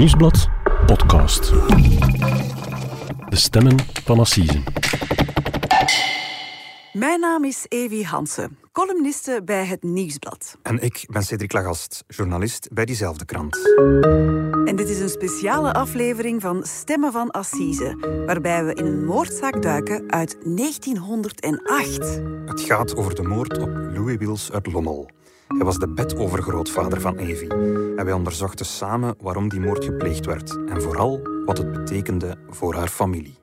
Nieuwsblad podcast. De stemmen van Assise. Mijn naam is Evi Hansen, columniste bij het Nieuwsblad. En ik ben Cedric Lagast, journalist bij diezelfde krant. En dit is een speciale aflevering van Stemmen van Assise, waarbij we in een moordzaak duiken uit 1908. Het gaat over de moord op Louis Wils uit Lommel. Hij was de bedovergrootvader van Evi. En wij onderzochten samen waarom die moord gepleegd werd. En vooral wat het betekende voor haar familie.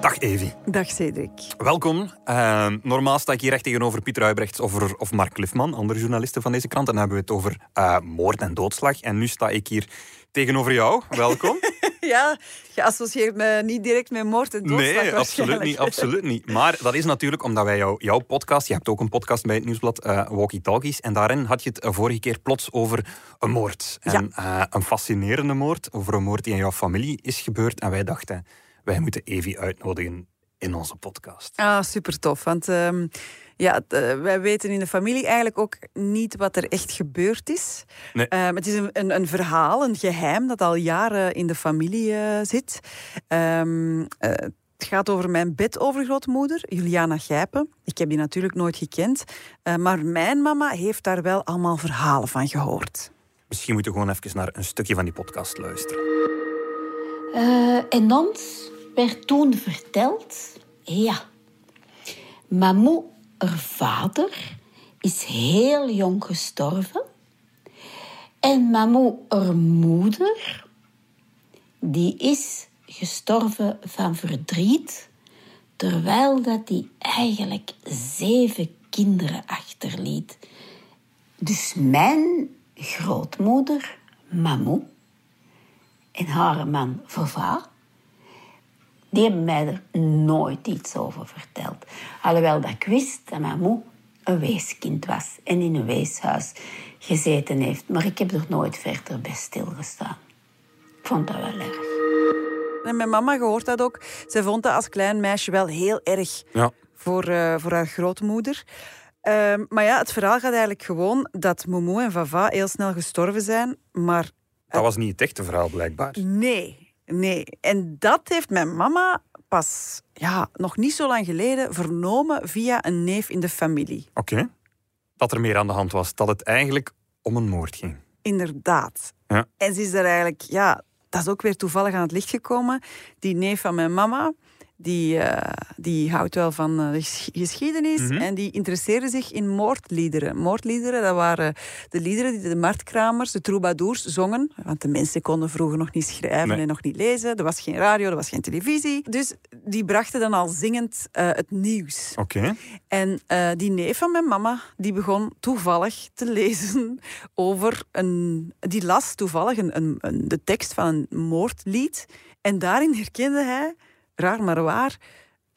Dag Evi. Dag Cedric. Welkom. Uh, normaal sta ik hier recht tegenover Pieter Huibrechts of, of Mark Lifman, andere journalisten van deze krant. En dan hebben we het over uh, moord en doodslag. En nu sta ik hier tegenover jou. Welkom. ja, je associeert me niet direct met moord en doodslag Nee, absoluut niet, absoluut niet. Maar dat is natuurlijk omdat wij jou, jouw podcast... Je hebt ook een podcast bij het Nieuwsblad, uh, Walkie Talkies. En daarin had je het vorige keer plots over een moord. En ja. een fascinerende moord. Over een moord die in jouw familie is gebeurd. En wij dachten, wij moeten Evi uitnodigen in onze podcast. Ah, super tof. Want um, ja, uh, wij weten in de familie eigenlijk ook niet wat er echt gebeurd is. Nee. Uh, het is een, een, een, verhaal, een geheim dat al jaren in de familie uh, zit. Um, het gaat over mijn bedovergrootmoeder, Juliana Gijpen. Ik heb die natuurlijk nooit gekend. maar mijn mama heeft daar wel allemaal verhalen van gehoord. Misschien moeten we gewoon even naar een stukje van die podcast luisteren. en ons werd toen verteld, ja, Mamou, haar vader, is heel jong gestorven. En Mamou, haar moeder, die is gestorven van verdriet, terwijl dat die eigenlijk zeven kinderen achterliet. Dus mijn grootmoeder, Mamou, en haar man Vava, die hebben mij er nooit iets over verteld. Alhoewel dat ik wist dat mijn moe een weeskind was en in een weeshuis gezeten heeft. Maar ik heb er nooit verder bij stilgestaan. Ik vond dat wel erg. En mijn mama gehoord dat ook. Zij vond dat als klein meisje wel heel erg ja. voor, uh, voor haar grootmoeder. Uh, maar ja, het verhaal gaat eigenlijk gewoon dat Momo en Vava heel snel gestorven zijn. Maar dat was niet het echte verhaal, blijkbaar. Nee, Nee, en dat heeft mijn mama pas ja, nog niet zo lang geleden vernomen via een neef in de familie. Oké. Okay. Dat er meer aan de hand was, dat het eigenlijk om een moord ging. Inderdaad. Ja. En ze is er eigenlijk, ja, dat is ook weer toevallig aan het licht gekomen. Die neef van mijn mama, die, uh, die houdt wel van uh, geschiedenis Mhm. en die interesseerde zich in moordliederen. Moordliederen, dat waren de liederen die de marktkramers, de troubadours zongen. Want de mensen konden vroeger nog niet schrijven Nee. en nog niet lezen. Er was geen radio, er was geen televisie. Dus die brachten dan al zingend uh, het nieuws. Oké. En die neef van mijn mama, die begon toevallig te lezen over een... Die las toevallig een, een, een, de tekst van een moordlied. En daarin herkende hij, raar maar waar,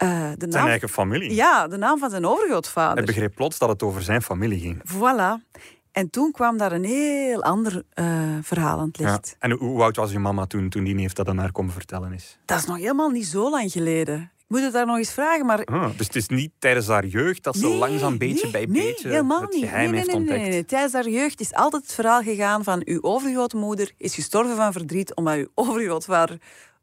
uh, de Zijn naam... eigen familie. Ja, de naam van zijn overgrootvader. Hij begreep plots dat het over zijn familie ging. Voilà. En toen kwam daar een heel ander uh, verhaal aan het licht. Ja. En hoe oud was je mama toen, toen die neef dat aan haar komen vertellen is? Dat is nog helemaal niet zo lang geleden. Ik moet het daar nog eens vragen, maar... Ah, dus het is niet tijdens haar jeugd dat ze nee, langzaam beetje nee, bij nee, beetje helemaal het niet. geheim nee, heeft nee, ontdekt? Nee, nee, Tijdens haar jeugd is altijd het verhaal gegaan van uw overgrootmoeder is gestorven van verdriet omdat uw overgrootvader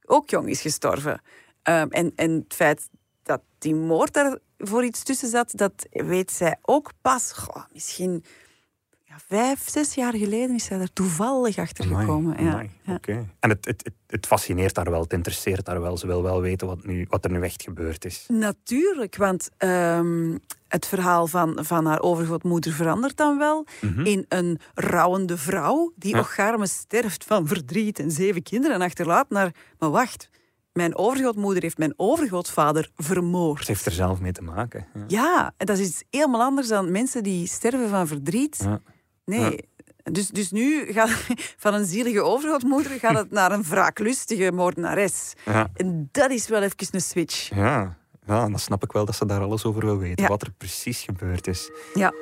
ook jong is gestorven. Um, en, en het feit dat die moord daar voor iets tussen zat, dat weet zij ook pas, goh, misschien ja, vijf, zes jaar geleden is zij er toevallig achter gekomen. Amai, amai. Ja, okay. En het, het, het, het, fascineert haar wel, het interesseert haar wel. Ze wil wel weten wat, nu, wat er nu echt gebeurd is. Natuurlijk, want um, het verhaal van, van haar overgrootmoeder verandert dan wel Mhm. in een rouwende vrouw die Ja. garme sterft van verdriet en zeven kinderen achterlaat naar... Maar wacht, mijn overgrootmoeder heeft mijn overgrootvader vermoord. Ze heeft er zelf mee te maken. Ja. Ja, en dat is iets helemaal anders dan mensen die sterven van verdriet. Ja. Nee. Dus, dus nu gaat van een zielige overgrootmoeder gaat het naar een wraaklustige moordenares. En dat is wel even een switch. Ja. ja, en dan snap ik wel dat ze daar alles over wil weten. Wat er precies gebeurd is. Ja.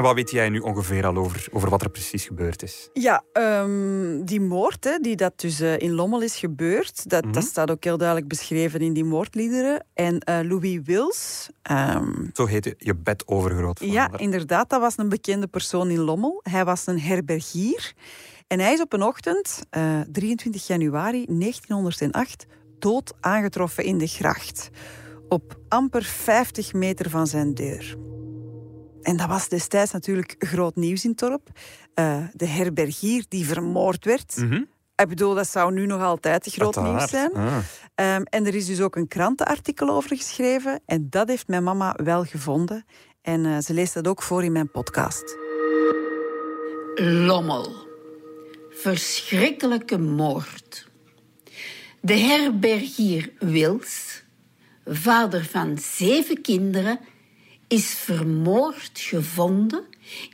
En wat weet jij nu ongeveer al over, over wat er precies gebeurd is? Ja, ehm, die moord, hè, die dat dus eh, in Lommel is gebeurd, dat, Mhm. dat staat ook heel duidelijk beschreven in die moordliederen. En eh, Louis Wils, ehm, Zo heette je bedovergrootvader. ja, inderdaad, dat was een bekende persoon in Lommel. Hij was een herbergier. En hij is op een ochtend, eh, 23 januari 1908, dood aangetroffen in de gracht. Op amper 50 meter van zijn deur. En dat was destijds natuurlijk groot nieuws in het dorp. Eh, de herbergier die vermoord werd. Mhm. Ik bedoel, dat zou nu nog altijd groot nieuws zijn. Ah. Ehm, en er is dus ook een krantenartikel over geschreven. En dat heeft mijn mama wel gevonden. En eh, ze leest dat ook voor in mijn podcast. Lommel. Verschrikkelijke moord. De herbergier Wils, vader van zeven kinderen, is vermoord gevonden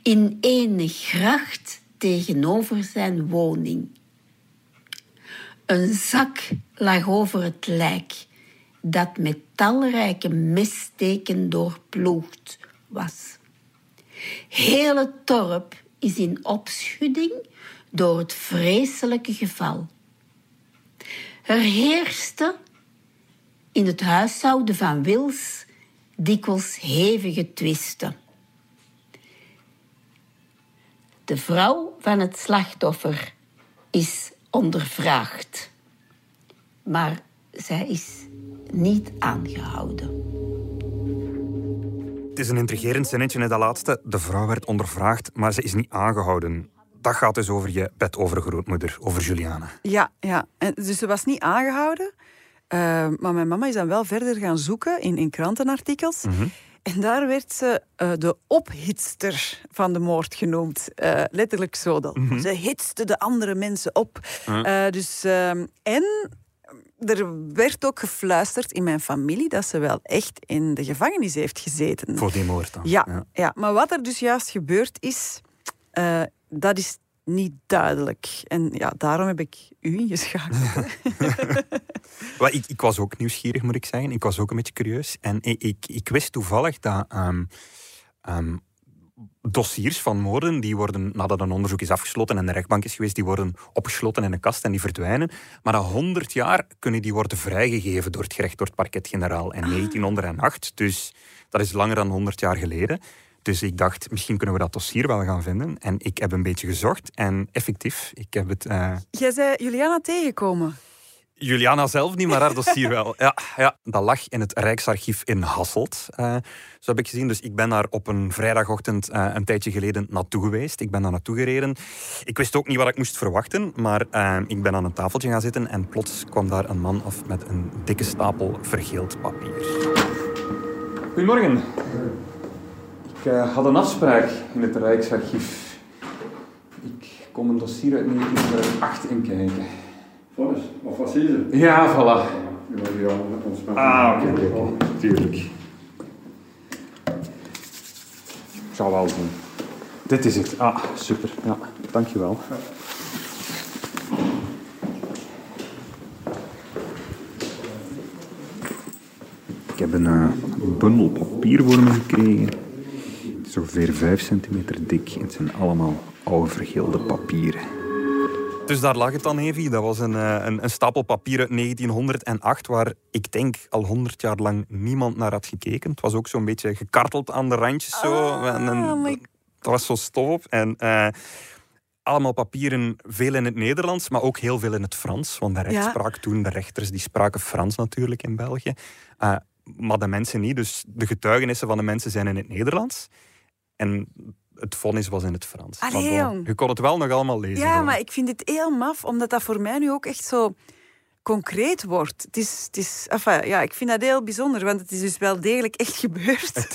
in een gracht tegenover zijn woning. Een zak lag over het lijk, dat met talrijke messteken doorploegd was. Heel het dorp is in opschudding door het vreselijke geval. Er heerste in het huishouden van Wils dikwijls hevige twisten. De vrouw van het slachtoffer is ondervraagd, maar zij is niet aangehouden. Het is een intrigerend zinnetje, hè, dat laatste. De vrouw werd ondervraagd, maar ze is niet aangehouden. Dat gaat dus over je bedovergrootmoeder, over Juliana. Ja, ja. En dus ze was niet aangehouden. Eh, maar mijn mama is dan wel verder gaan zoeken in, in krantenartikels. En daar werd ze eh, de ophitster van de moord genoemd. Eh, letterlijk zo. Dat. Ze hitste de andere mensen op. Eh, dus, ehm, en er werd ook gefluisterd in mijn familie dat ze wel echt in de gevangenis heeft gezeten. Voor die moord dan. Ja, ja. maar wat er dus juist gebeurd is, dat is niet duidelijk. En ja, daarom heb ik u ingeschakeld. Wel, ik, ik was ook nieuwsgierig, moet ik zeggen. Ik was ook een beetje curieus. En ik, ik, ik wist toevallig dat ehm, ehm, dossiers van moorden, die worden, nadat een onderzoek is afgesloten en de rechtbank is geweest, die worden opgesloten in een kast en die verdwijnen. Maar na 100 jaar kunnen die worden vrijgegeven door het gerecht, door het parquet-generaal. In 1908, dus dat is langer dan 100 jaar geleden. Dus ik dacht, misschien kunnen we dat dossier wel gaan vinden. En ik heb een beetje gezocht en effectief, ik heb het... eh, Jij zei Juliana tegenkomen. Juliana zelf niet, maar haar dossier wel. Ja, ja, dat lag in het Rijksarchief in Hasselt. eh, zo heb ik gezien. Dus ik ben daar op een vrijdagochtend eh, een tijdje geleden naartoe geweest. Ik ben daar naartoe gereden. Ik wist ook niet wat ik moest verwachten, maar ik ben aan een tafeltje gaan zitten en plots kwam daar een man af met een dikke stapel vergeeld papier. Goedemorgen. Ik eh, had een afspraak in het Rijksarchief. Ik kom een dossier uit 1908 inkijken. Vonnis, of wat zie je? Ja, voilà. Ja, ontspannen. Ah, oké, oké, oké. Tuurlijk. Ik zal wel zien. Dit is het. Ah, super. Ja, dankjewel. Ik heb een eh, bundel papier voor me gekregen. Het is ongeveer 5 centimeter dik. Het zijn allemaal oude vergeelde papieren. Dus daar lag het dan, Evi. Dat was een, eh, een, een stapel papier uit 1908, waar ik denk al 100 jaar lang niemand naar had gekeken. Het was ook zo'n beetje gekarteld aan de randjes. Zo. Ah, En een- my- dat was zo stof op. En eh, allemaal papieren, veel in het Nederlands, maar ook heel veel in het Frans. Want de rechtspraak toen, de rechters, die spraken Frans natuurlijk in België. Eh, maar de mensen niet. Dus de getuigenissen van de mensen zijn in het Nederlands. En het vonnis was in het Frans. Allee, jong. je kon het wel nog allemaal lezen. Ja, maar ik vind dit heel maf, omdat dat voor mij nu ook echt zo concreet wordt. Het is, het is, enfin, ja, ik vind dat heel bijzonder, want het is dus wel degelijk echt gebeurd.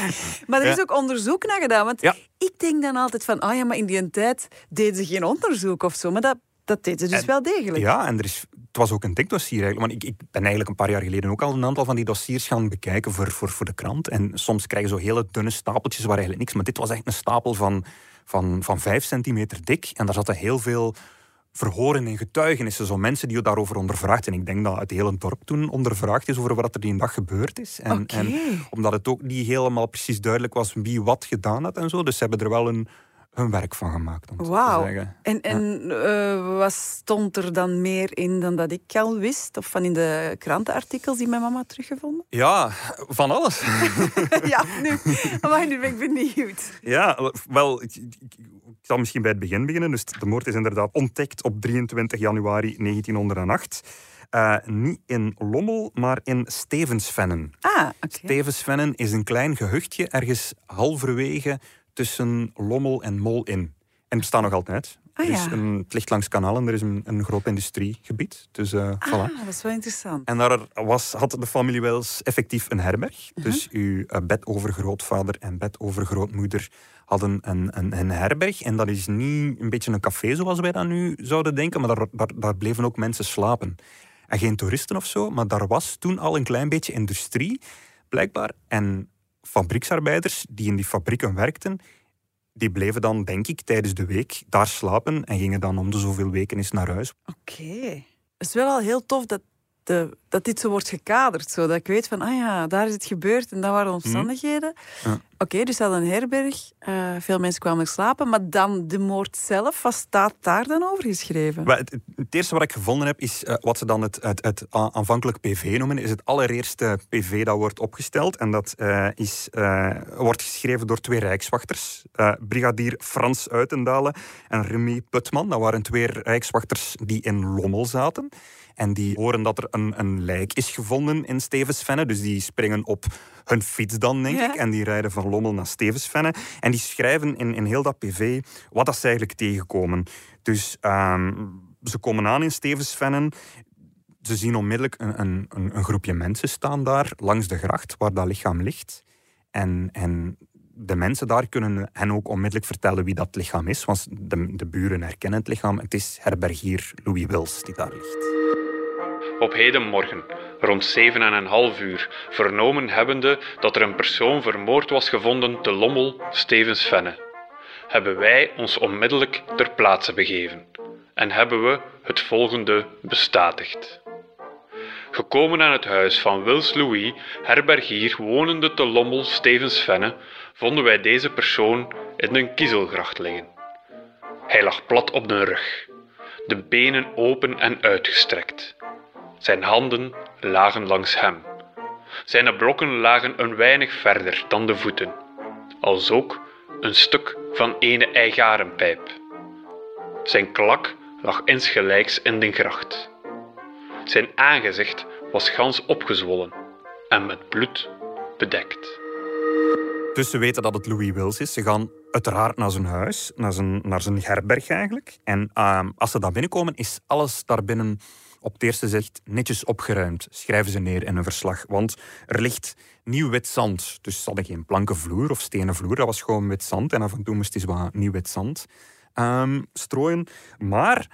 maar er is Ja. ook onderzoek naar gedaan. Want Ja. ik denk dan altijd van, oh ja, maar in die tijd deden ze geen onderzoek of zo. Maar dat, dat deden ze dus En- wel degelijk. Ja, en er is, het was ook een dik dossier eigenlijk. Want ik, ik ben eigenlijk een paar jaar geleden ook al een aantal van die dossiers gaan bekijken voor, voor, voor de krant. En soms krijg je zo hele dunne stapeltjes waar eigenlijk niks... Maar dit was echt een stapel van, van, van vijf centimeter dik. En daar zaten heel veel verhoren en getuigenissen. Zo mensen die je daarover ondervraagt. En ik denk dat het hele dorp toen ondervraagd is over wat er die dag gebeurd is. En, en omdat het ook niet helemaal precies duidelijk was wie wat gedaan had en zo. Dus ze hebben er wel een, hun werk van gemaakt, om het zo te Wauw. zeggen. En, en eh, wat stond er dan meer in dan dat ik al wist? Of van in de krantenartikels die mijn mama had teruggevonden? Ja, van alles. ja, nu, maar nu ben ik benieuwd. Ja, wel, ik, ik, ik zal misschien bij het begin beginnen. Dus de moord is inderdaad ontdekt op 23 januari 1908. Eh, niet in Lommel, maar in Stevensvennen. Ah, oké. Stevensvennen is een klein gehuchtje ergens halverwege tussen Lommel en Mol in. En het bestaat nog altijd. Ah, een, het ligt langs kanaal en er is een, een groot industriegebied. Dus voilà. Ah, dat is wel interessant. En daar was, had de familie Wells effectief een herberg. Mhm. Dus uw eh, bedovergrootvader en bedovergrootmoeder hadden een, een, een herberg. En dat is niet een beetje een café zoals wij dat nu zouden denken, maar daar, daar, daar bleven ook mensen slapen. En geen toeristen of zo, maar daar was toen al een klein beetje industrie, blijkbaar. En fabrieksarbeiders die in die fabrieken werkten, die bleven dan, denk ik, tijdens de week daar slapen en gingen dan om de zoveel weken eens naar huis. Oké. Het is wel al heel tof dat, de, dat dit zo wordt gekaderd. Zodat ik weet van, ah ja, daar is het gebeurd en dat waren de omstandigheden. Ja. Oké, dus hadden een herberg. eh, veel mensen kwamen er slapen. Maar dan de moord zelf, wat staat daar dan over geschreven? Het, het- eerste wat ik gevonden heb, is eh, wat ze dan het, het, aanvankelijk PV noemen. Is het allereerste PV dat wordt opgesteld. En dat eh, is, wordt geschreven door twee rijkswachters. brigadier Frans Uitendalen en Remy Putman. Dat waren twee rijkswachters die in Lommel zaten. En die horen dat er een, een lijk is gevonden in Stevensvenne. Dus die springen op hun fiets dan, denk Ja. ik. En die rijden van Lommel naar Stevensvenne. En die schrijven in, in heel dat PV wat dat ze eigenlijk tegenkomen. Dus ehm, ze komen aan in Stevensvennen. Ze zien onmiddellijk een, een, een een groepje mensen staan daar langs de gracht waar dat lichaam ligt. En, en de mensen daar kunnen hen ook onmiddellijk vertellen wie dat lichaam is. Want de, de buren herkennen het lichaam. Het is herbergier Louis Wils die daar ligt. Op hedenmorgen, rond zeven en een half uur, vernomen hebbende dat er een persoon vermoord was gevonden te Lommel, Stevensvenne, hebben wij ons onmiddellijk ter plaatse begeven en hebben we het volgende bestadigd. Gekomen aan het huis van Wils Louis, herbergier wonende te Lommel, Stevensvenne, vonden wij deze persoon in een kiezelgracht liggen. Hij lag plat op de rug, de benen open en uitgestrekt. Zijn handen lagen langs hem. Zijn blokken lagen een weinig verder dan de voeten, als ook een stuk van ene eigarenpijp. Zijn klak lag insgelijks in de gracht. Zijn aangezicht was gans opgezwollen en met bloed bedekt. Dus ze weten dat het Louis Wils is. Ze gaan uiteraard naar zijn huis, naar zijn, naar zijn herberg eigenlijk. En ehm, als ze daar binnenkomen, is alles daarbinnen op het eerste zicht netjes opgeruimd. Schrijven ze neer in een verslag. Want er ligt nieuw wit zand. Dus ze hadden geen planken vloer of stenen vloer. Dat was gewoon wit zand. En af en toe moest hij wat nieuw wit zand ehm, strooien. Maar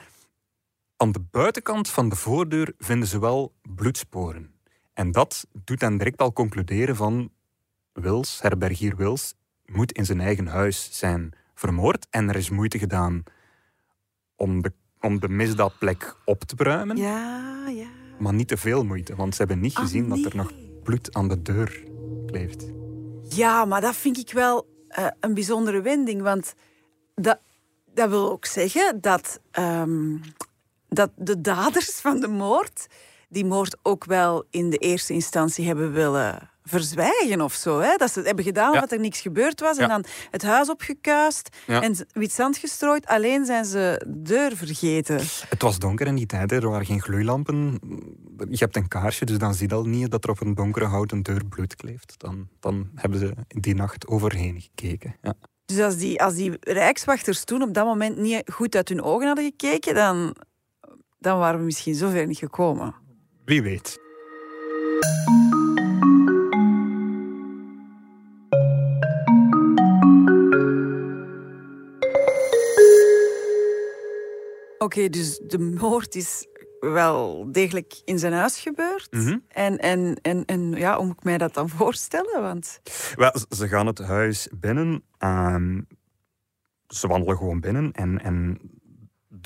aan de buitenkant van de voordeur vinden ze wel bloedsporen. En dat doet hen direct al concluderen van Wils, herbergier Wils, moet in zijn eigen huis zijn vermoord. En er is moeite gedaan om de, om de misdaadplek op te ruimen. Ja, ja. Maar niet te veel moeite, want ze hebben niet Ah, gezien dat er nog bloed aan de deur kleeft. Ja, maar dat vind ik wel eh, een bijzondere wending. Want dat, dat wil ook zeggen dat, ehm, dat de daders van de moord... die moord ook wel in de eerste instantie hebben willen verzwijgen of zo. Hè? Dat ze het hebben gedaan Ja. omdat er niks gebeurd was. Ja. En dan het huis opgekuist Ja. en wit zand gestrooid. Alleen zijn ze de deur vergeten. Het was donker in die tijd, hè. er waren geen gloeilampen. Je hebt een kaarsje, dus dan zie je al niet dat er op een donkere houten deur bloed kleeft. Dan, dan hebben ze die nacht overheen gekeken. Ja. Dus als die, als die rijkswachters toen op dat moment niet goed uit hun ogen hadden gekeken... dan, dan waren we misschien zover niet gekomen. Wie weet. Oké, dus de moord is wel degelijk in zijn huis gebeurd. Mhm. en, en, en, en ja, hoe moet ik mij dat dan voorstellen? Want Wel, ze gaan het huis binnen. ehm, ze wandelen gewoon binnen. En, en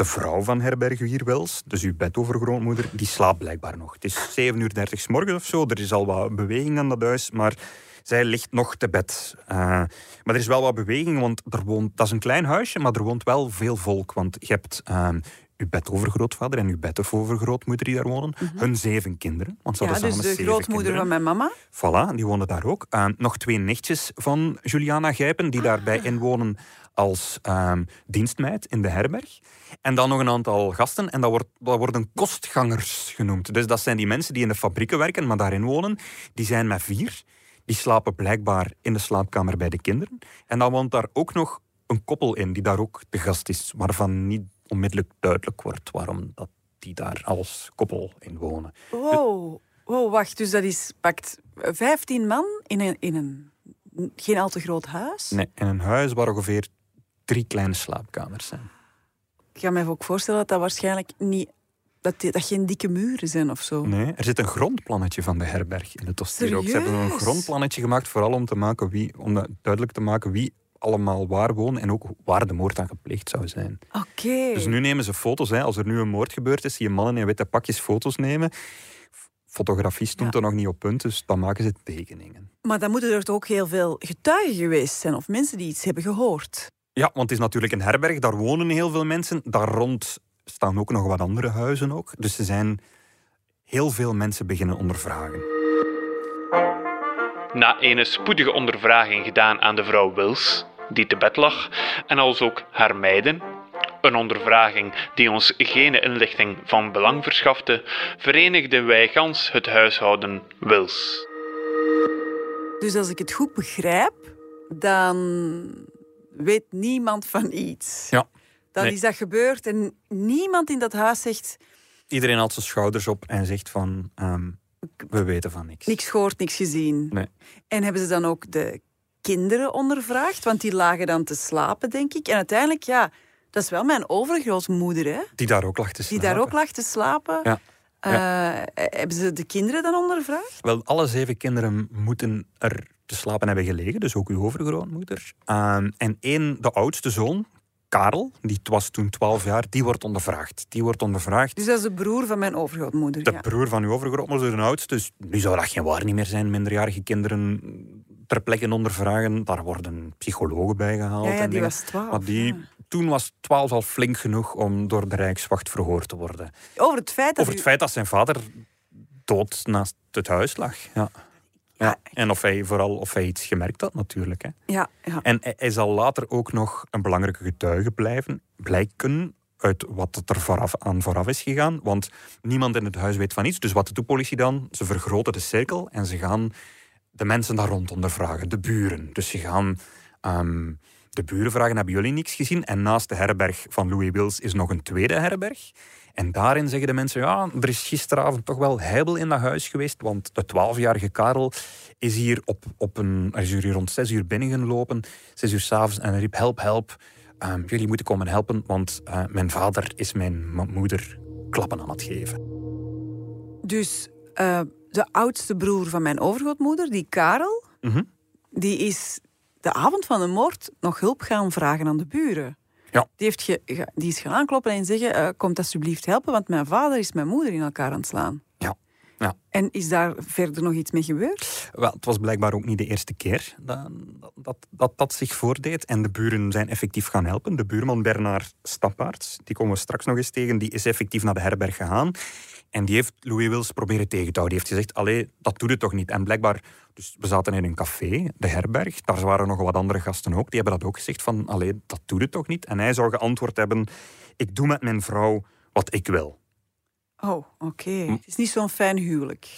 de vrouw van herbergier Wils, dus uw bedovergrootmoeder, die slaapt blijkbaar nog. Het is 7 uur 30 s morgens of zo. Er is al wat beweging aan dat huis, maar zij ligt nog te bed. Uh, maar er is wel wat beweging, want er woont, dat is een klein huisje, maar er woont wel veel volk. Want je hebt uh, uw bedovergrootvader en uw bedovergrootmoeder die daar wonen. Hun zeven kinderen. Want ze ja, dus de grootmoeder kinderen. van mijn mama. Voilà, die wonen daar ook. Uh, nog twee nichtjes van Juliana Gijpen, die daarbij inwonen als um, dienstmeid in de herberg. En dan nog een aantal gasten, en dat, wordt, dat worden kostgangers genoemd. Dus dat zijn die mensen die in de fabrieken werken, maar daarin wonen. Die zijn met vier. Die slapen blijkbaar in de slaapkamer bij de kinderen. En dan woont daar ook nog een koppel in, die daar ook de gast is, waarvan niet onmiddellijk duidelijk wordt waarom dat die daar als koppel in wonen. Wow, wow wacht, dus dat is pakt 15 man in een, in een geen al te groot huis? Nee, in een huis waar ongeveer drie kleine slaapkamers zijn. Ik kan me ook voorstellen dat dat waarschijnlijk niet... Dat, die, dat geen dikke muren zijn of zo. Nee, er zit een grondplannetje van de herberg in het Oostierhoek. Ze hebben een grondplannetje gemaakt, vooral om, te maken wie, om duidelijk te maken wie allemaal waar wonen en ook waar de moord aan gepleegd zou zijn. Oké. Okay. Dus nu nemen ze foto's. Hè. Als er nu een moord gebeurd is, zie je mannen in witte pakjes foto's nemen. Fotografie stond ja. er nog niet op punt, dus dan maken ze tekeningen. Maar dan moeten er toch ook heel veel getuigen geweest zijn of mensen die iets hebben gehoord. Ja, want het is natuurlijk een herberg, daar wonen heel veel mensen. Daar rond staan ook nog wat andere huizen ook. Dus er zijn heel veel mensen beginnen ondervragen. Na een spoedige ondervraging gedaan aan de vrouw Wils, die te bed lag, en als ook haar meiden, een ondervraging die ons geen inlichting van belang verschafte, verenigden wij gans het huishouden Wils. Dus als ik het goed begrijp, dan weet niemand van iets. Ja. Dan nee. is dat gebeurd en niemand in dat huis zegt... Iedereen haalt zijn schouders op en zegt van... Um, we weten van niks. Niks gehoord, niks gezien. Nee. En hebben ze dan ook de kinderen ondervraagd? Want die lagen dan te slapen, denk ik. En uiteindelijk, ja... Dat is wel mijn overgrootmoeder, hè? Die daar ook lag te slapen. Die daar ook lag te slapen. Ja. Uh, ja. Hebben ze de kinderen dan ondervraagd? Wel, alle zeven kinderen moeten er te slapen hebben gelegen, dus ook uw overgrootmoeder. Uh, en één, de oudste zoon, Karel, die was toen 12 jaar, die wordt ondervraagd. Die wordt ondervraagd. Dus dat is de broer van mijn overgrootmoeder. De ja. broer van uw overgrootmoeder, de oudste. Dus nu zou dat geen waar niet meer zijn, minderjarige kinderen ter plekke ondervragen. Daar worden psychologen bij gehaald. Ja, ja en die dingen. was 12. Maar die, toen was 12 al flink genoeg om door de Rijkswacht verhoord te worden. Over het feit dat, Over het feit dat zijn vader dood naast het huis lag. Ja. Ja. En of hij vooral of hij iets gemerkt had, natuurlijk. Hè. Ja, ja. En hij zal later ook nog een belangrijke getuige blijven, blijken uit wat er vooraf, aan vooraf is gegaan. Want niemand in het huis weet van iets. Dus wat doet de politie dan? Ze vergroten de cirkel en ze gaan de mensen daar rond ondervragen, de buren. Dus ze gaan um, de buren vragen, hebben jullie niks gezien? En naast de herberg van Louis Wills is nog een tweede herberg. En daarin zeggen de mensen, ja, er is gisteravond toch wel heibel in dat huis geweest, want de twaalfjarige Karel is hier op, op een, is hier rond zes uur binnengelopen, zes uur s'avonds, en riep, help, help, um, jullie moeten komen helpen, want uh, mijn vader is mijn moeder klappen aan het geven. Dus uh, de oudste broer van mijn overgrootmoeder, die Karel, mm -hmm. die is de avond van de moord nog hulp gaan vragen aan de buren. Ja. Die, heeft die is gaan aankloppen en zeggen: uh, Komt alsjeblieft helpen, want mijn vader is mijn moeder in elkaar aan het slaan. Ja. En is daar verder nog iets mee gebeurd? Wel, het was blijkbaar ook niet de eerste keer dat dat, dat, dat zich voordeed. En de buren zijn effectief gaan helpen. De buurman Bernard Stappaerts, die komen we straks nog eens tegen, die is effectief naar de herberg gegaan. En die heeft Louis Wils proberen tegen te houden. Die heeft gezegd, allee, dat doet het toch niet. En blijkbaar, dus we zaten in een café, de herberg. Daar waren nog wat andere gasten ook. Die hebben dat ook gezegd van, allee, dat doet het toch niet. En hij zou geantwoord hebben, ik doe met mijn vrouw wat ik wil. Oh, oké. Okay. Hm. Het is niet zo'n fijn huwelijk.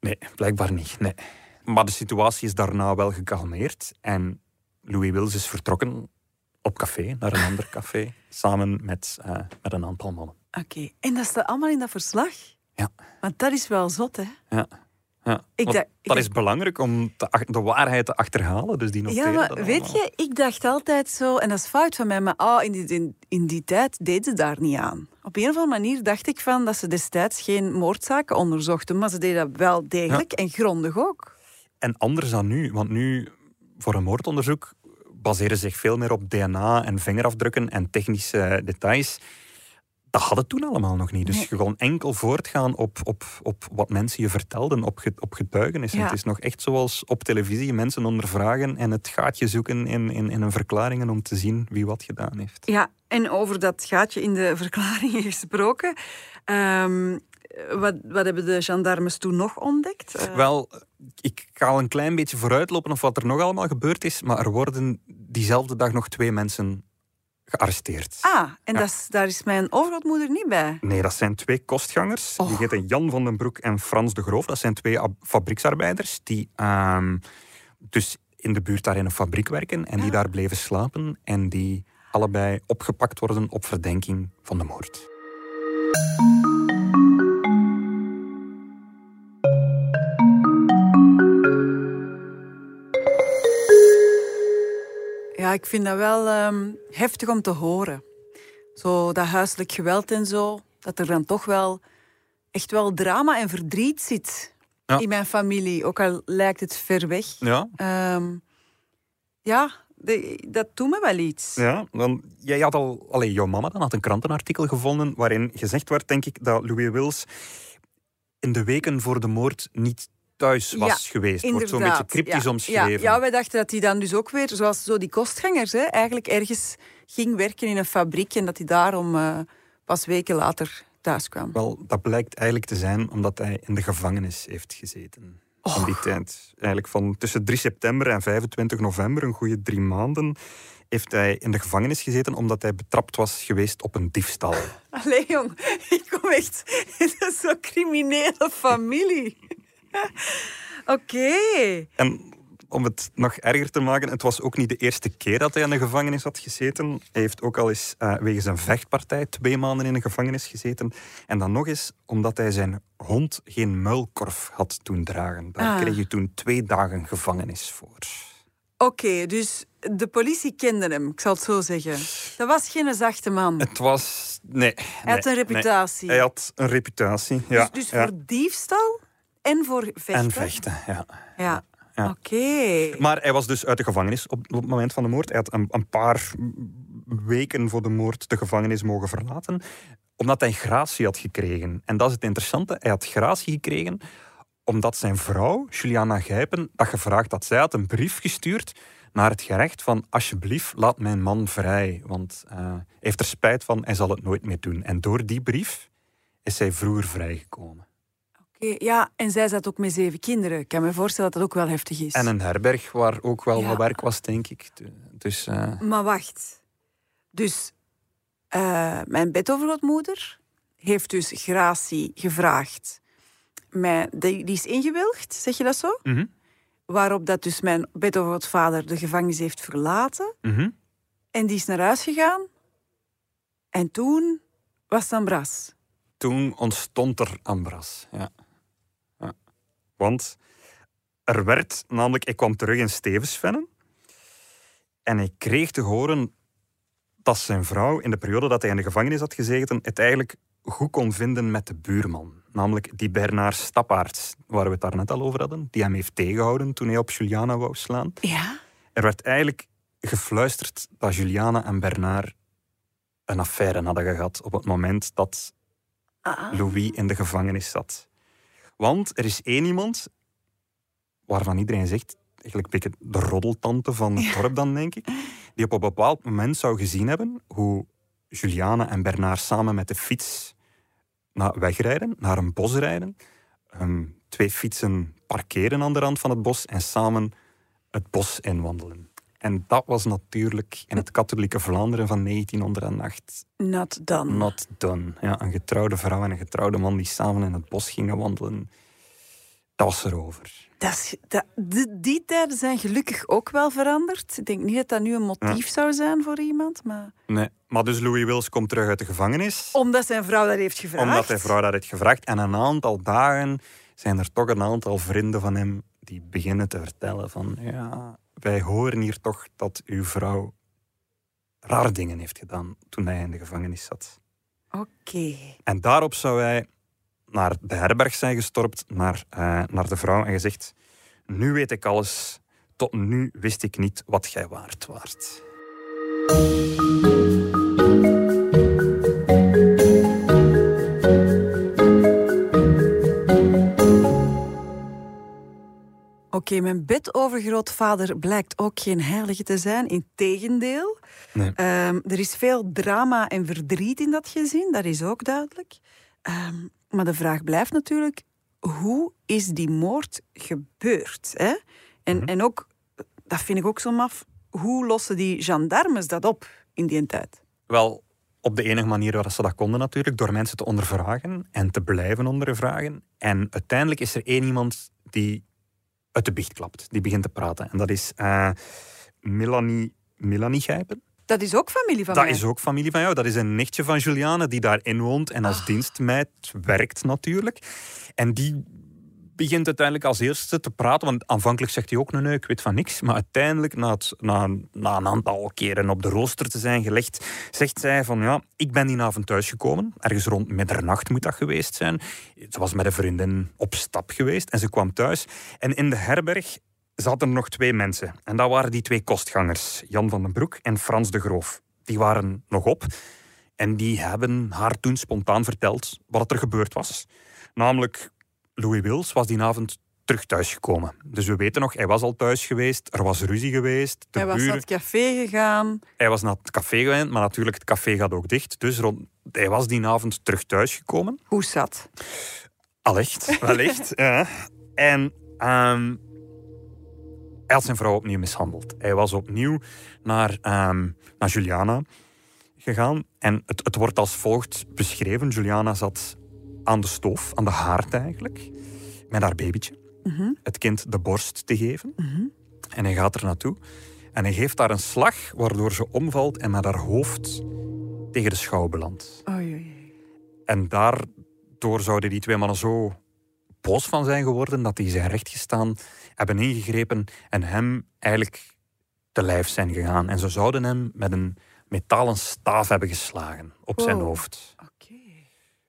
Nee, blijkbaar niet. Nee. Maar de situatie is daarna wel gekalmeerd. En Louis Wils is vertrokken op café, naar een ander café. Samen met, uh, met een aantal mannen. Oké, okay. en dat staat allemaal in dat verslag? Ja. Want dat is wel zot, hè? Ja. Ja. Ik dacht, ik dat is belangrijk om te, de waarheid te achterhalen. Dus die ja, maar weet je, ik dacht altijd zo, en dat is fout van mij, maar oh, in, die, in, in die tijd deden ze daar niet aan. Op een of andere manier dacht ik van dat ze destijds geen moordzaken onderzochten, maar ze deden dat wel degelijk ja. en grondig ook. En anders dan nu, want nu, voor een moordonderzoek, baseren zich veel meer op DNA en vingerafdrukken en technische details. Dat had het toen allemaal nog niet. Dus Nee. kon enkel voortgaan op, op, op wat mensen je vertelden, op, ge- op getuigenissen. Ja. Het is nog echt zoals op televisie mensen ondervragen en het gaatje zoeken in, in, in hun verklaringen om te zien wie wat gedaan heeft. Ja, en over dat gaatje in de verklaringen gesproken. ehm, wat, wat hebben de gendarmes toen nog ontdekt? Eh, Wel, ik ga al een klein beetje vooruitlopen of wat er nog allemaal gebeurd is, maar er worden diezelfde dag nog twee mensen gearresteerd. ah, en Ja. dat is, daar is mijn overgrootmoeder niet bij. Nee, dat zijn twee kostgangers. Die Och. heten Jan van den Broek en Frans de Groof. Dat zijn twee ab- fabrieksarbeiders die ehm, dus in de buurt daar in een fabriek werken en die Ah. daar bleven slapen en die allebei opgepakt worden op verdenking van de moord. Ja, ik vind dat wel ehm, heftig om te horen. Zo dat huiselijk geweld en zo. Dat er dan toch wel echt wel drama en verdriet zit Ja. in mijn familie. Ook al lijkt het ver weg. Ja, Ehm, ja, de- dat doet me wel iets. ja dan, jij had al, allee, jouw mama dan had een krantenartikel gevonden waarin gezegd werd, denk ik, dat Louis Wills in de weken voor de moord niet thuis was Ja, geweest. Het wordt zo'n beetje Inderdaad, cryptisch ja. omschreven. Ja, ja, wij dachten dat hij dan dus ook weer, zoals zo die kostgangers, hè, eigenlijk ergens ging werken in een fabriek en dat hij daarom eh, pas weken later thuis kwam. Wel, dat blijkt eigenlijk te zijn omdat hij in de gevangenis heeft gezeten. In die tijd. Eigenlijk van tussen 3 september en 25 november, een goede drie maanden, heeft hij in de gevangenis gezeten omdat hij betrapt was geweest op een diefstal. Allee, jong, ik kom echt in zo'n criminele familie. Oké. En om het nog erger te maken, het was ook niet de eerste keer dat hij in de gevangenis had gezeten. Hij heeft ook al eens eh, wegens een vechtpartij twee maanden in de gevangenis gezeten. En dan nog eens omdat hij zijn hond geen muilkorf had doen dragen. Daar Ah. kreeg je toen twee dagen gevangenis voor. Oké, dus de politie kende hem, ik zal het zo zeggen. Dat was geen zachte man. Het was... Nee. Hij had een reputatie. Hij had een reputatie, ja. dus dus ja. voor diefstal en voor vechten. En vechten, ja. Ja. Ja. Oké. Maar hij was dus uit de gevangenis op, op het moment van de moord. Hij had een, een paar weken voor de moord de gevangenis mogen verlaten, omdat hij gratie had gekregen. En dat is het interessante. Hij had gratie gekregen omdat zijn vrouw, Juliana Gijpen, dat gevraagd had. Zij had een brief gestuurd naar het gerecht van alsjeblieft, laat mijn man vrij. Want eh, hij heeft er spijt van, hij zal het nooit meer doen. En door die brief is hij vroeger vrijgekomen. Oké, Ja, en zij zat ook met zeven kinderen. Ik kan me voorstellen dat dat ook wel heftig is. En een herberg waar ook wel Ja. wat werk was, denk ik. Dus... eh, Maar wacht. Dus eh, mijn bedovergrootmoeder heeft dus gratie gevraagd. Mijn, die, die is ingewilligd, zeg je dat zo? mhm, Waarop dat dus mijn bedovergrootvader de gevangenis heeft verlaten. mhm. En die is naar huis gegaan. En toen was het een bras. toen ontstond er Ambras. Ja. Want er werd namelijk, ik kwam terug in Stevensvennen en ik kreeg te horen dat zijn vrouw in de periode dat hij in de gevangenis had gezeten het eigenlijk goed kon vinden met de buurman. Namelijk die Bernard Stappaerts, waar we het daar net al over hadden, die hem heeft tegengehouden toen hij op Juliana wou slaan. Ja? Er werd eigenlijk gefluisterd dat Juliana en Bernard een affaire hadden gehad op het moment dat Ah. Louis in de gevangenis zat. Want er is één iemand waarvan iedereen zegt, eigenlijk een beetje de roddeltante van het dorp dan, denk ik, die op een bepaald moment zou gezien hebben hoe Juliana en Bernard samen met de fiets naar wegrijden, naar een bos rijden, ehm, twee fietsen parkeren aan de rand van het bos en samen het bos inwandelen. En dat was natuurlijk in het katholieke Vlaanderen van 1908 Not done. Not done. Ja, een getrouwde vrouw en een getrouwde man die samen in het bos gingen wandelen. Dat was erover. Dat is, dat, die, die tijden zijn gelukkig ook wel veranderd. Ik denk niet dat dat nu een motief zou zijn voor iemand. Maar Nee. Maar dus Louis Wills komt terug uit de gevangenis. omdat zijn vrouw dat heeft gevraagd. Omdat hij vrouw dat heeft gevraagd. En een aantal dagen zijn er toch een aantal vrienden van hem die beginnen te vertellen van... Ja, wij horen hier toch dat uw vrouw rare dingen heeft gedaan toen hij in de gevangenis zat. Oké. En daarop zou hij naar de herberg zijn gestorpt, naar, eh, naar de vrouw en gezegd: Nu weet ik alles. Tot nu wist ik niet wat gij waard waart. Oké, mijn bedovergrootvader blijkt ook geen heilige te zijn. Integendeel. Nee. Ehm, er is veel drama en verdriet in dat gezin, dat is ook duidelijk. Ehm, maar de vraag blijft natuurlijk, hoe is die moord gebeurd? Hè? En, en ook, dat vind ik ook zo maf, hoe lossen die gendarmes dat op in die tijd? Wel, op de enige manier waarop ze dat konden natuurlijk, door mensen te ondervragen en te blijven ondervragen. En uiteindelijk is er één iemand die uit de biecht klapt, die begint te praten. En dat is eh, Melanie, Melanie Gijpen. Dat is ook familie van Dat mij. is ook familie van jou. Dat is een nichtje van Juliane die daarin woont en als dienstmeid werkt natuurlijk. En die begint uiteindelijk als eerste te praten. Want aanvankelijk zegt hij ook, nee, nee, ik weet van niks. Maar uiteindelijk, na, na, na een aantal keren op de rooster te zijn gelegd, zegt zij van, ja, ik ben die avond thuisgekomen. Ergens rond middernacht moet dat geweest zijn. Ze was met een vriendin op stap geweest en ze kwam thuis. En in de herberg zaten nog twee mensen. En dat waren die twee kostgangers, Jan van den Broek en Frans de Groof. Die waren nog op. En die hebben haar toen spontaan verteld wat er gebeurd was. Namelijk, Louis Wils was die avond terug thuisgekomen. Dus we weten nog, hij was al thuis geweest, er was ruzie geweest. De Hij was buren, naar het café gegaan. hij was naar het café geweest, maar natuurlijk, het café gaat ook dicht. Dus rond, hij was die avond terug thuisgekomen. Hoe zat? Allicht, wellicht. ja. En ehm, hij had zijn vrouw opnieuw mishandeld. Hij was opnieuw naar, ehm, naar Juliana gegaan. En het, het wordt als volgt beschreven. Juliana zat aan de stoof, aan de haard eigenlijk, met haar babytje. Het kind de borst te geven. En hij gaat er naartoe. En hij geeft haar een slag, waardoor ze omvalt en met haar hoofd tegen de schouw belandt. Oei. En daardoor zouden die twee mannen zo boos van zijn geworden dat die zijn rechtgestaan hebben ingegrepen en hem eigenlijk te lijf zijn gegaan. En ze zouden hem met een metalen staaf hebben geslagen op zijn hoofd.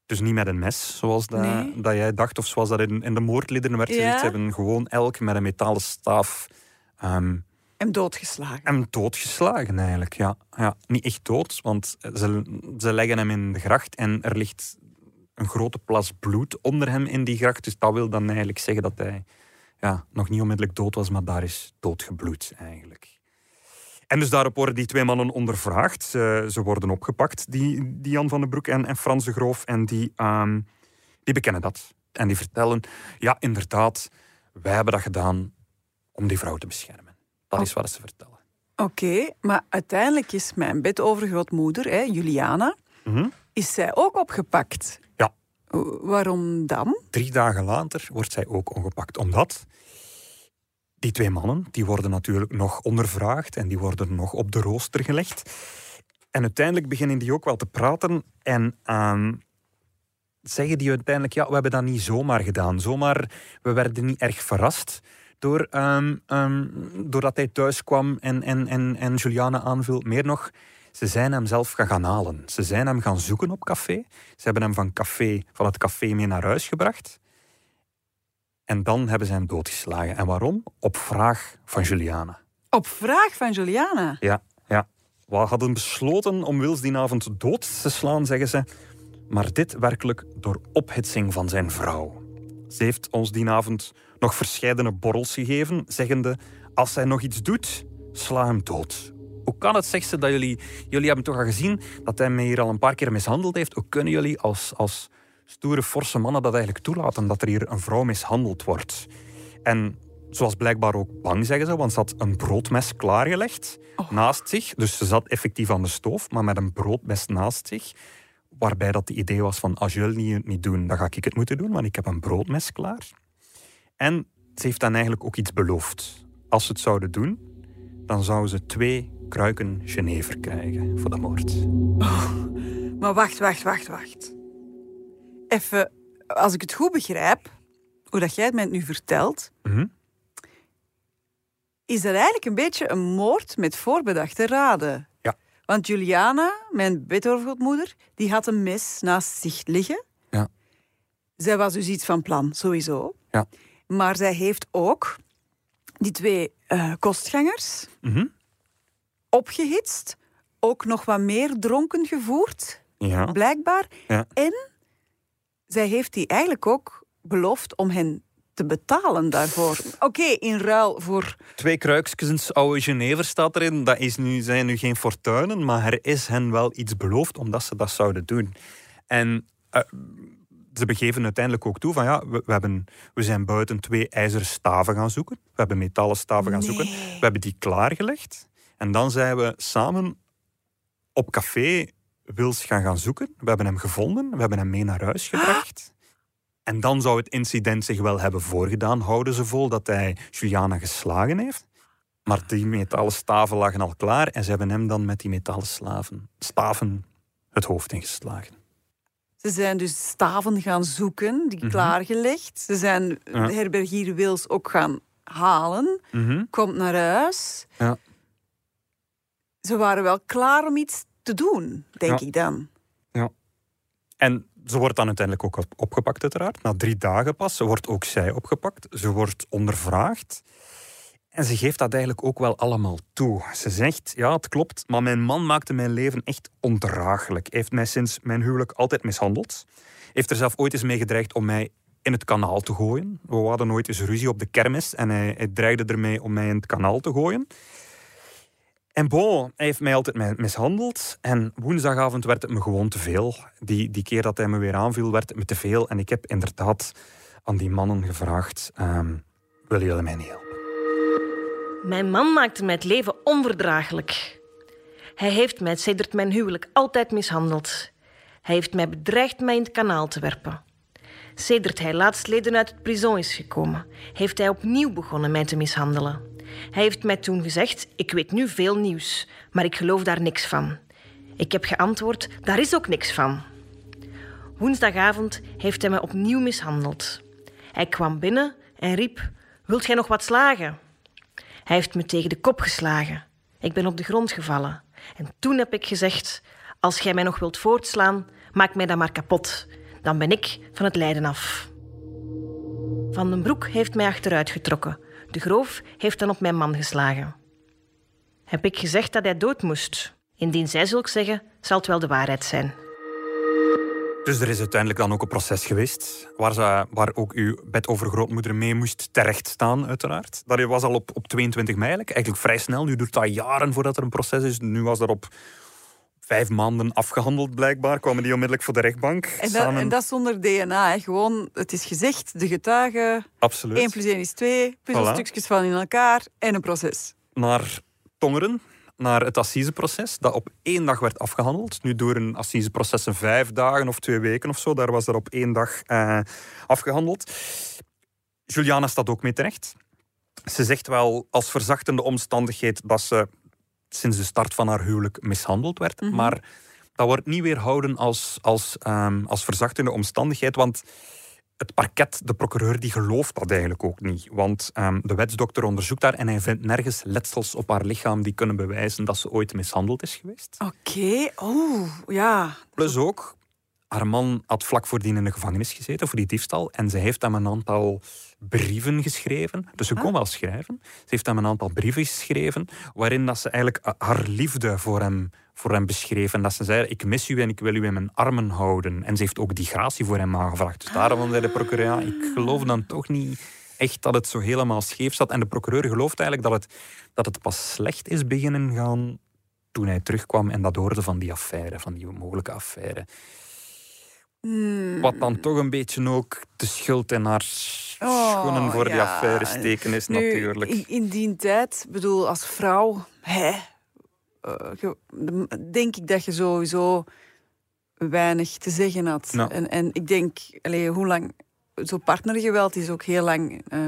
Dus niet met een mes, zoals dat, Nee. dat jij dacht, of zoals dat in, in de moordliederen werd Ja. gezegd. Ze hebben gewoon elk met een metalen staaf ehm, Hem doodgeslagen. hem doodgeslagen eigenlijk. Ja, ja, niet echt dood, want ze, ze leggen hem in de gracht en er ligt een grote plas bloed onder hem in die gracht. Dus dat wil dan eigenlijk zeggen dat hij ja, nog niet onmiddellijk dood was, maar daar is doodgebloed eigenlijk. En dus daarop worden die twee mannen ondervraagd. Ze, ze worden opgepakt, die, die Jan van den Broek en, en Frans de Groof. En die, ehm, die bekennen dat. En die vertellen, ja, inderdaad, wij hebben dat gedaan om die vrouw te beschermen. Dat is wat ze vertellen. Oké, maar uiteindelijk is mijn bedovergrootmoeder, hè, Juliana, Mhm. is zij ook opgepakt. Ja. Waarom dan? Drie dagen later wordt zij ook ongepakt. Omdat die twee mannen, die worden natuurlijk nog ondervraagd en die worden nog op de rooster gelegd. En uiteindelijk beginnen die ook wel te praten en ehm, zeggen die uiteindelijk, ja, we hebben dat niet zomaar gedaan. Zomaar, we werden niet erg verrast door, ehm, ehm, doordat hij thuis kwam en, en, en, en Juliana aanvult. Meer nog, ze zijn hem zelf gaan halen. Ze zijn hem gaan zoeken op café. Ze hebben hem van, café, van het café mee naar huis gebracht. En dan hebben ze hem doodgeslagen. En waarom? Op vraag van Juliana. Op vraag van Juliana. Ja, ja. We hadden besloten om Wils die avond dood te slaan, zeggen ze. Maar dit werkelijk door ophitsing van zijn vrouw. Ze heeft ons die avond nog verscheidene borrels gegeven, zeggende... Als hij nog iets doet, sla hem dood. Hoe kan het, zegt ze, dat jullie... Jullie hebben toch al gezien dat hij mij hier al een paar keer mishandeld heeft. Hoe kunnen jullie als, als stoere, forse mannen dat eigenlijk toelaten? Dat er hier een vrouw mishandeld wordt. En ze was blijkbaar ook bang, zeggen ze, want ze had een broodmes klaargelegd naast zich. Dus ze zat effectief aan de stoof, maar met een broodmes naast zich. Waarbij dat het idee was van, als jullie het niet doen, dan ga ik het moeten doen, want ik heb een broodmes klaar. En ze heeft dan eigenlijk ook iets beloofd. Als ze het zouden doen, dan zouden ze twee kruiken Genever krijgen voor de moord. Maar wacht, wacht, wacht, wacht. Even, als ik het goed begrijp, hoe dat jij het mij nu vertelt, Mhm. is dat eigenlijk een beetje een moord met voorbedachte raden. Ja. Want Juliana, mijn bedovergrootmoeder, die had een mes naast zich liggen. Ja. Zij was dus iets van plan, sowieso. Ja. Maar zij heeft ook die twee eh, kostgangers Mhm. opgehitst, ook nog wat meer dronken gevoerd, Ja. blijkbaar. Ja. En zij heeft die eigenlijk ook beloofd om hen te betalen daarvoor. Oké, in ruil voor... Twee kruikjes oude Genever staat erin. Dat is nu, zijn nu geen fortuinen, maar er is hen wel iets beloofd omdat ze dat zouden doen. En eh, ze begeven uiteindelijk ook toe van ja, we, we, hebben, we zijn buiten twee ijzeren staven gaan zoeken. We hebben metalen staven gaan zoeken. We hebben die klaargelegd. En dan zijn we samen op café Wils gaan gaan zoeken. We hebben hem gevonden. We hebben hem mee naar huis gebracht. En dan zou het incident zich wel hebben voorgedaan, houden ze vol, dat hij Juliana geslagen heeft. Maar die metalen staven lagen al klaar en ze hebben hem dan met die metalen slaven, staven het hoofd ingeslagen. Ze zijn dus staven gaan zoeken, die klaargelegd. Ze zijn Mhm. Ja. herbergier Wils ook gaan halen. Komt naar huis. Ja. Ze waren wel klaar om iets te doen, denk Ja. ik dan. En ze wordt dan uiteindelijk ook op- opgepakt, uiteraard. Na drie dagen pas. Ze wordt ook zij opgepakt. Ze wordt ondervraagd. En ze geeft dat eigenlijk ook wel allemaal toe. Ze zegt, ja, het klopt, maar mijn man maakte mijn leven echt ondraaglijk. Hij heeft mij sinds mijn huwelijk altijd mishandeld. Heeft er zelf ooit eens mee gedreigd om mij in het kanaal te gooien. We hadden nooit eens ruzie op de kermis en hij, hij dreigde ermee om mij in het kanaal te gooien. En bon, heeft mij altijd mi- mishandeld. En woensdagavond werd het me gewoon te veel. Die, die keer dat hij me weer aanviel, werd het me te veel. En ik heb inderdaad aan die mannen gevraagd: ehm, willen jullie mij niet helpen? Mijn man maakte mij het leven onverdraaglijk. Hij heeft mij sedert mijn huwelijk altijd mishandeld. Hij heeft mij bedreigd mij in het kanaal te werpen. Sedert hij laatstleden uit het prison is gekomen, heeft hij opnieuw begonnen mij te mishandelen. Hij heeft mij toen gezegd: Ik weet nu veel nieuws, maar ik geloof daar niks van. Ik heb geantwoord: Daar is ook niks van. Woensdagavond heeft hij me opnieuw mishandeld. Hij kwam binnen en riep: Wilt gij nog wat slagen? Hij heeft me tegen de kop geslagen. Ik ben op de grond gevallen. En toen heb ik gezegd: Als jij mij nog wilt voortslaan, maak mij dan maar kapot. Dan ben ik van het lijden af. Van den Broek heeft mij achteruit getrokken. De Groof heeft dan op mijn man geslagen. Heb ik gezegd dat hij dood moest? Indien zij zulks zeggen, zal het wel de waarheid zijn. Dus er is uiteindelijk dan ook een proces geweest, waar, ze, waar ook uw bedovergrootmoeder mee moest terechtstaan, uiteraard. Dat was al op, op 22 mei, eigenlijk, eigenlijk vrij snel. Nu duurt dat jaren voordat er een proces is. Nu was dat op vijf maanden afgehandeld, blijkbaar. Kwamen die onmiddellijk voor de rechtbank. En dat, samen- en dat zonder DNA. Hè. Gewoon, het is gezegd, de getuigen, Absoluut. 1 plus 1 is 2, puzzelstukjes vallen in elkaar en een proces. naar Tongeren, naar het assiseproces, dat op één dag werd afgehandeld. Nu door een assiseproces in vijf dagen of twee weken of zo, daar was dat op één dag eh, afgehandeld. Juliana staat ook mee terecht. Ze zegt wel als verzachtende omstandigheid dat ze sinds de start van haar huwelijk mishandeld werd, maar dat wordt niet weerhouden als, als, ehm, als verzachtende omstandigheid, want het parket, de procureur, die gelooft dat eigenlijk ook niet. Want ehm, de wetsdokter onderzoekt haar en hij vindt nergens letsels op haar lichaam die kunnen bewijzen dat ze ooit mishandeld is geweest. Oké, oh, ja. Plus ook, haar man had vlak voordien in de gevangenis gezeten voor die diefstal. En ze heeft hem een aantal brieven geschreven. Dus ze kon wel schrijven. Ze heeft hem een aantal brieven geschreven waarin dat ze eigenlijk eh, haar liefde voor hem, voor hem beschreef. En dat ze zei, ik mis u en ik wil u in mijn armen houden. En ze heeft ook die gratie voor hem aangevraagd. Dus daarom zei de procureur, ja, ik geloof dan toch niet echt dat het zo helemaal scheef zat. En de procureur gelooft eigenlijk dat het, dat het pas slecht is beginnen gaan toen hij terugkwam en dat hoorde van die affaire, van die mogelijke affaire. Wat dan toch een beetje ook de schuld in haar schoenen voor die Oh, affaire steken is Nu, natuurlijk. In, die tijd, bedoel, als vrouw, hè, eh, denk ik dat je sowieso weinig te zeggen had. En, en ik denk, allee, hoe lang, zo partnergeweld is ook heel lang. eh,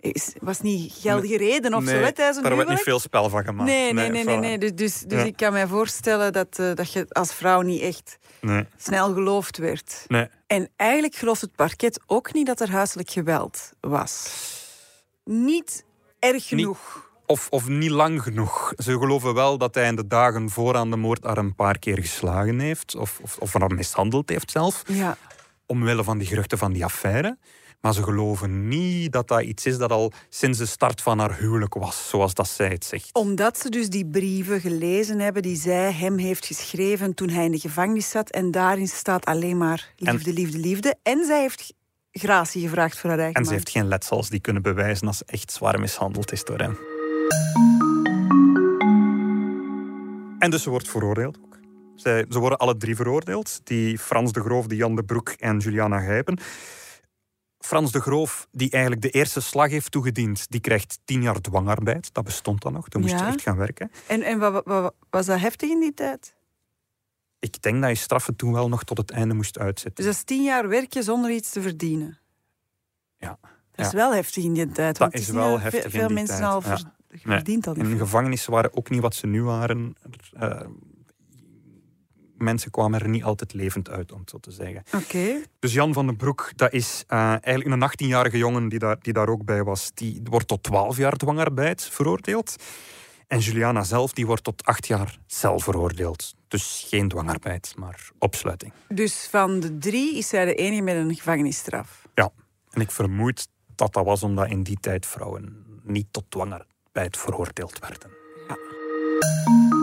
is, was niet geldige reden of zo, hè, daar werd niet veel spel van gemaakt. Nee, nee, nee, nee, nee. Dus, dus, dus Ja. ik kan mij voorstellen dat, eh, dat je als vrouw niet echt Nee, snel geloofd werd. nee. En eigenlijk gelooft het parket ook niet dat er huiselijk geweld was. Niet erg genoeg. Of, of niet lang genoeg. Ze geloven wel dat hij in de dagen voor aan de moord haar een paar keer geslagen heeft. Of, of, of haar mishandeld heeft zelf. Ja. Omwille van die geruchten van die affaire. Maar ze geloven niet dat dat iets is dat al sinds de start van haar huwelijk was, zoals dat zij het zegt. Omdat ze dus die brieven gelezen hebben die zij hem heeft geschreven toen hij in de gevangenis zat. En daarin staat alleen maar liefde, liefde, liefde. En zij heeft gratie gevraagd voor haar eigen En ze heeft geen letsels die kunnen bewijzen dat ze echt zwaar mishandeld is door hem. En dus ze wordt veroordeeld ook. Zij, ze worden alle drie veroordeeld. Die Frans de Groof, die Jan de Broek en Juliana Gijpen. Frans de Groof, die eigenlijk de eerste slag heeft toegediend, die krijgt tien jaar dwangarbeid. Dat bestond dan nog. Toen moest je Ja. echt gaan werken. En, en wat, was dat heftig in die tijd? Ik denk dat je straffen toen wel nog tot het einde moest Dus uitzetten. dat is tien jaar werken zonder iets te verdienen. Ja. Dat is Ja. wel heftig in die tijd. Dat is wel heftig ve- in Veel die mensen tijd, al ja. ver- verdient al niet En veel. gevangenissen waren ook niet wat ze nu waren. Eh, mensen kwamen er niet altijd levend uit, om het zo te zeggen. Oké. Dus Jan van den Broek, dat is eh, eigenlijk een 18-jarige jongen die daar, die daar ook bij was. Die wordt tot 12 jaar dwangarbeid veroordeeld. En Juliana zelf die wordt tot 8 jaar cel veroordeeld. Dus geen dwangarbeid, maar opsluiting. Dus van de drie is zij de enige met een gevangenisstraf. Ja, en ik vermoed dat dat was omdat in die tijd vrouwen niet tot dwangarbeid veroordeeld werden. Oeh,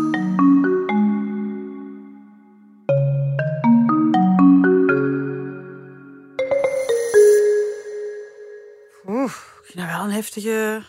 vind dat wel een heftige,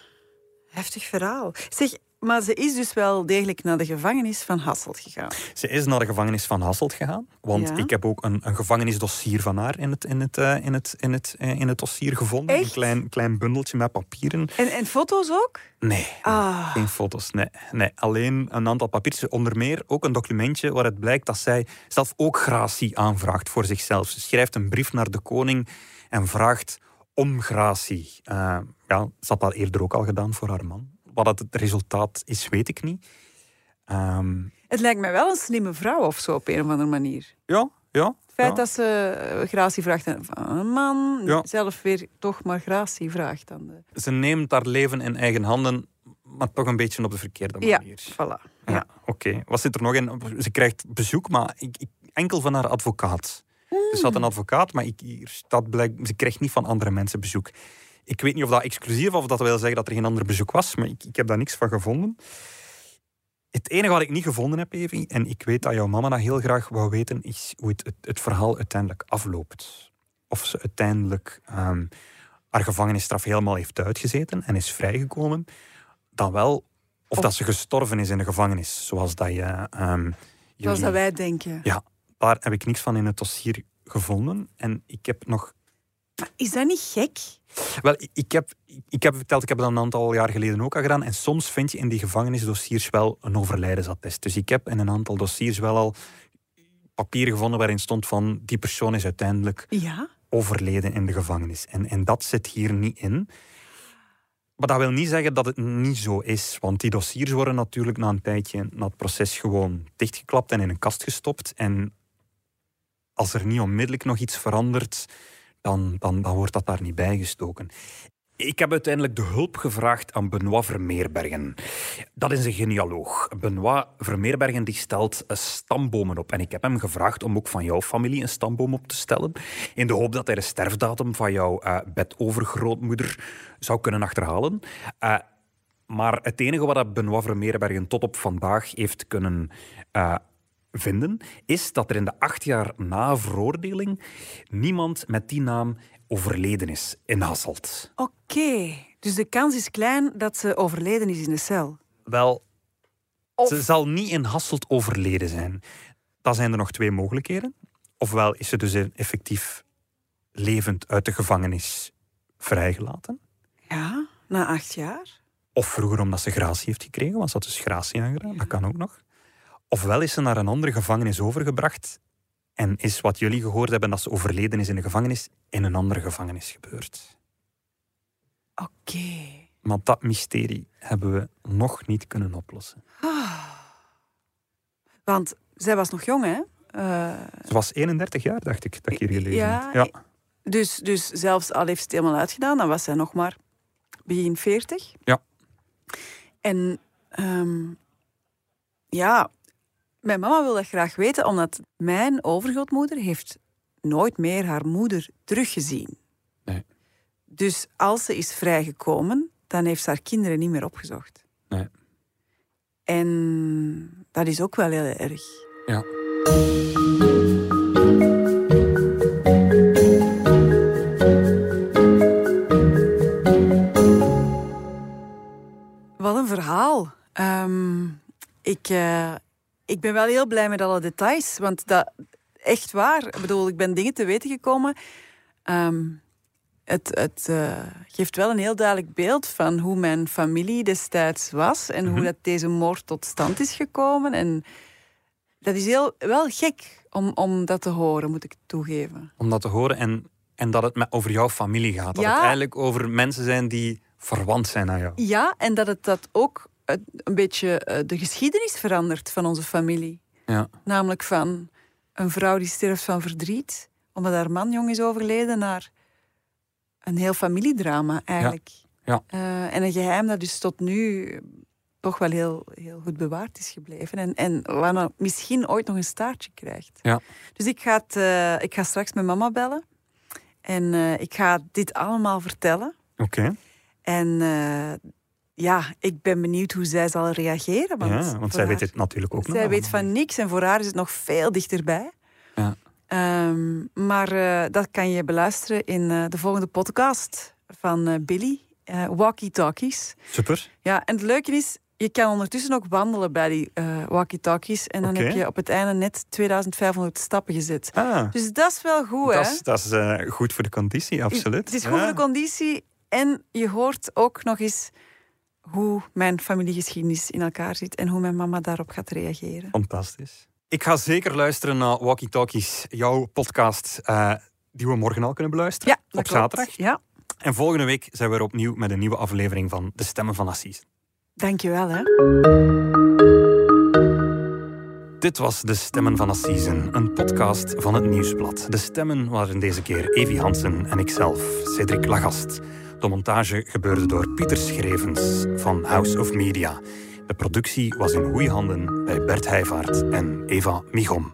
heftig verhaal. Zeg, maar ze is dus wel degelijk naar de gevangenis van Hasselt gegaan. Ze is naar de gevangenis van Hasselt gegaan. Want Ja. ik heb ook een, een gevangenisdossier van haar in het, in het, eh, in het, in het, eh, in het dossier gevonden. Een klein, klein bundeltje met papieren. En, en foto's ook? Nee, Ah. geen foto's. Nee, nee, alleen een aantal papiertjes. Onder meer ook een documentje waaruit blijkt dat zij zelf ook gratie aanvraagt voor zichzelf. Ze schrijft een brief naar de koning en vraagt om gratie. Eh, ja, ze had dat eerder ook al gedaan voor haar man. Wat het resultaat is, weet ik niet. Ehm, Het lijkt mij wel een slimme vrouw of zo op een of andere manier. ja, ja. Het feit ja. dat ze eh, gratie vraagt aan van een man, Ja. zelf weer toch maar gratie vraagt aan de... Ze neemt haar leven in eigen handen, maar toch een beetje op de verkeerde Ja, manier. voilà. Ja, Ja. oké. Wat zit er nog in? Ze krijgt bezoek, maar ik, ik- enkel van haar advocaat. Dus ze had een advocaat, maar ik, staat blijk, ze krijgt niet van andere mensen bezoek. Ik weet niet of dat exclusief of dat wil zeggen dat er geen ander bezoek was, maar ik, ik heb daar niks van gevonden. Het enige wat ik niet gevonden heb, Evi, en ik weet dat jouw mama dat heel graag wou weten, is hoe het, het, het verhaal uiteindelijk afloopt. Of ze uiteindelijk ehm, haar gevangenisstraf helemaal heeft uitgezeten en is vrijgekomen, dan wel, of, dat ze gestorven is in de gevangenis, zoals dat je... ehm, Zoals dat wij denken. Ja, daar heb ik niks van in het dossier gevonden. En ik heb nog Maar is dat niet gek? wel, ik- ik heb, ik heb verteld, ik heb dat een aantal jaar geleden ook al gedaan. En soms vind je in die gevangenisdossiers wel een overlijdensattest. Dus ik heb in een aantal dossiers wel al papieren gevonden waarin stond van die persoon is uiteindelijk Ja. overleden in de gevangenis. En, en dat zit hier niet in. Maar dat wil niet zeggen dat het niet zo is. Want die dossiers worden natuurlijk na een tijdje na het proces gewoon dichtgeklapt en in een kast gestopt. En als er niet onmiddellijk nog iets verandert, dan, dan, dan wordt dat daar niet bijgestoken. Ik heb uiteindelijk de hulp gevraagd aan Benoit Vermeerbergen. Dat is een genealoog. Benoit Vermeerbergen die stelt eh, stambomen op. En ik heb hem gevraagd om ook van jouw familie een stamboom op te stellen. In de hoop dat hij de sterfdatum van jouw eh bedovergrootmoeder zou kunnen achterhalen. Eh, maar het enige wat Benoit Vermeerbergen tot op vandaag heeft kunnen vinden, is dat er in de acht jaar na veroordeling niemand met die naam overleden is in Hasselt. Oké. Dus de kans is klein dat ze overleden is in de cel. Wel, ze zal niet in Hasselt overleden zijn. Dan zijn er nog twee mogelijkheden. Ofwel is ze dus effectief levend uit de gevangenis vrijgelaten. Ja, na acht jaar. Of vroeger omdat ze gratie heeft gekregen, want ze had dus gratie aangedaan. Dat kan ook nog. Ofwel is ze naar een andere gevangenis overgebracht en is wat jullie gehoord hebben dat ze overleden is in de gevangenis, in een andere gevangenis gebeurd. Oké. Maar dat mysterie hebben we nog niet kunnen oplossen. Want zij was nog jong, hè? Eh, Ze was 31 jaar, dacht ik, dat ik hier gelezen. Ja. dus, dus zelfs al heeft ze het helemaal uitgedaan, dan was zij nog maar begin 40. Ja. En ehm, ja, mijn mama wil dat graag weten, omdat mijn overgrootmoeder heeft nooit meer haar moeder teruggezien. Nee. Dus als ze is vrijgekomen, dan heeft ze haar kinderen niet meer opgezocht. Nee. En dat is ook wel heel erg. Ja. Wat een verhaal. Ehm, ik, eh, ik ben wel heel blij met alle details. Want dat, echt waar. Ik bedoel, ik ben dingen te weten gekomen. Ehm, het het eh, geeft wel een heel duidelijk beeld van hoe mijn familie destijds was. En hoe dat deze moord tot stand is gekomen. En dat is heel, wel gek om, om dat te horen, moet ik toegeven. Om dat te horen en, en dat het over jouw familie gaat. Dat Ja. het eigenlijk over mensen zijn die verwant zijn aan jou. Ja, en dat het dat ook een beetje eh, de geschiedenis verandert van onze familie. Ja. Namelijk van een vrouw die sterft van verdriet, omdat haar man jong is overleden, naar een heel familiedrama eigenlijk. Ja. Eh, en een geheim dat dus tot nu toch wel heel, heel goed bewaard is gebleven. En, en waar nou misschien ooit nog een staartje krijgt. Ja. Dus ik ga, het, eh, ik ga straks mijn mama bellen. En eh, ik ga dit allemaal vertellen. Oké. En eh, ja, ik ben benieuwd hoe zij zal reageren. Want, Ja, want voor zij haar- weet het natuurlijk ook nog Zij weet van niks en voor haar is het nog veel dichterbij. Ja. Ehm, maar eh, dat kan je beluisteren in eh, de volgende podcast van eh, Billy, Walkie Talkies. Super. Ja, en het leuke is, je kan ondertussen ook wandelen bij die Walkie Talkies. En dan heb je op het einde net 2500 stappen gezet. Ah, Dus dat is wel goed, hè? dat is, dat is goed voor de conditie, absoluut. Het is goed voor de conditie. En je hoort ook nog eens hoe mijn familiegeschiedenis in elkaar zit en hoe mijn mama daarop gaat reageren. Fantastisch. Ik ga zeker luisteren naar Walkie Talkies, jouw podcast, eh, die we morgen al kunnen beluisteren. Ja, dat op klopt. zaterdag. Ja, En volgende week zijn we er opnieuw met een nieuwe aflevering van De Stemmen van Assise. dankjewel hè. Dit was De Stemmen van Assise, een podcast van het Nieuwsblad. De stemmen waren deze keer Evi Hansen en ikzelf, Cedric Lagast. De montage gebeurde door Pieter Schrevens van House of Media. De productie was in goede handen bij Bert Heijvaart en Eva Michom.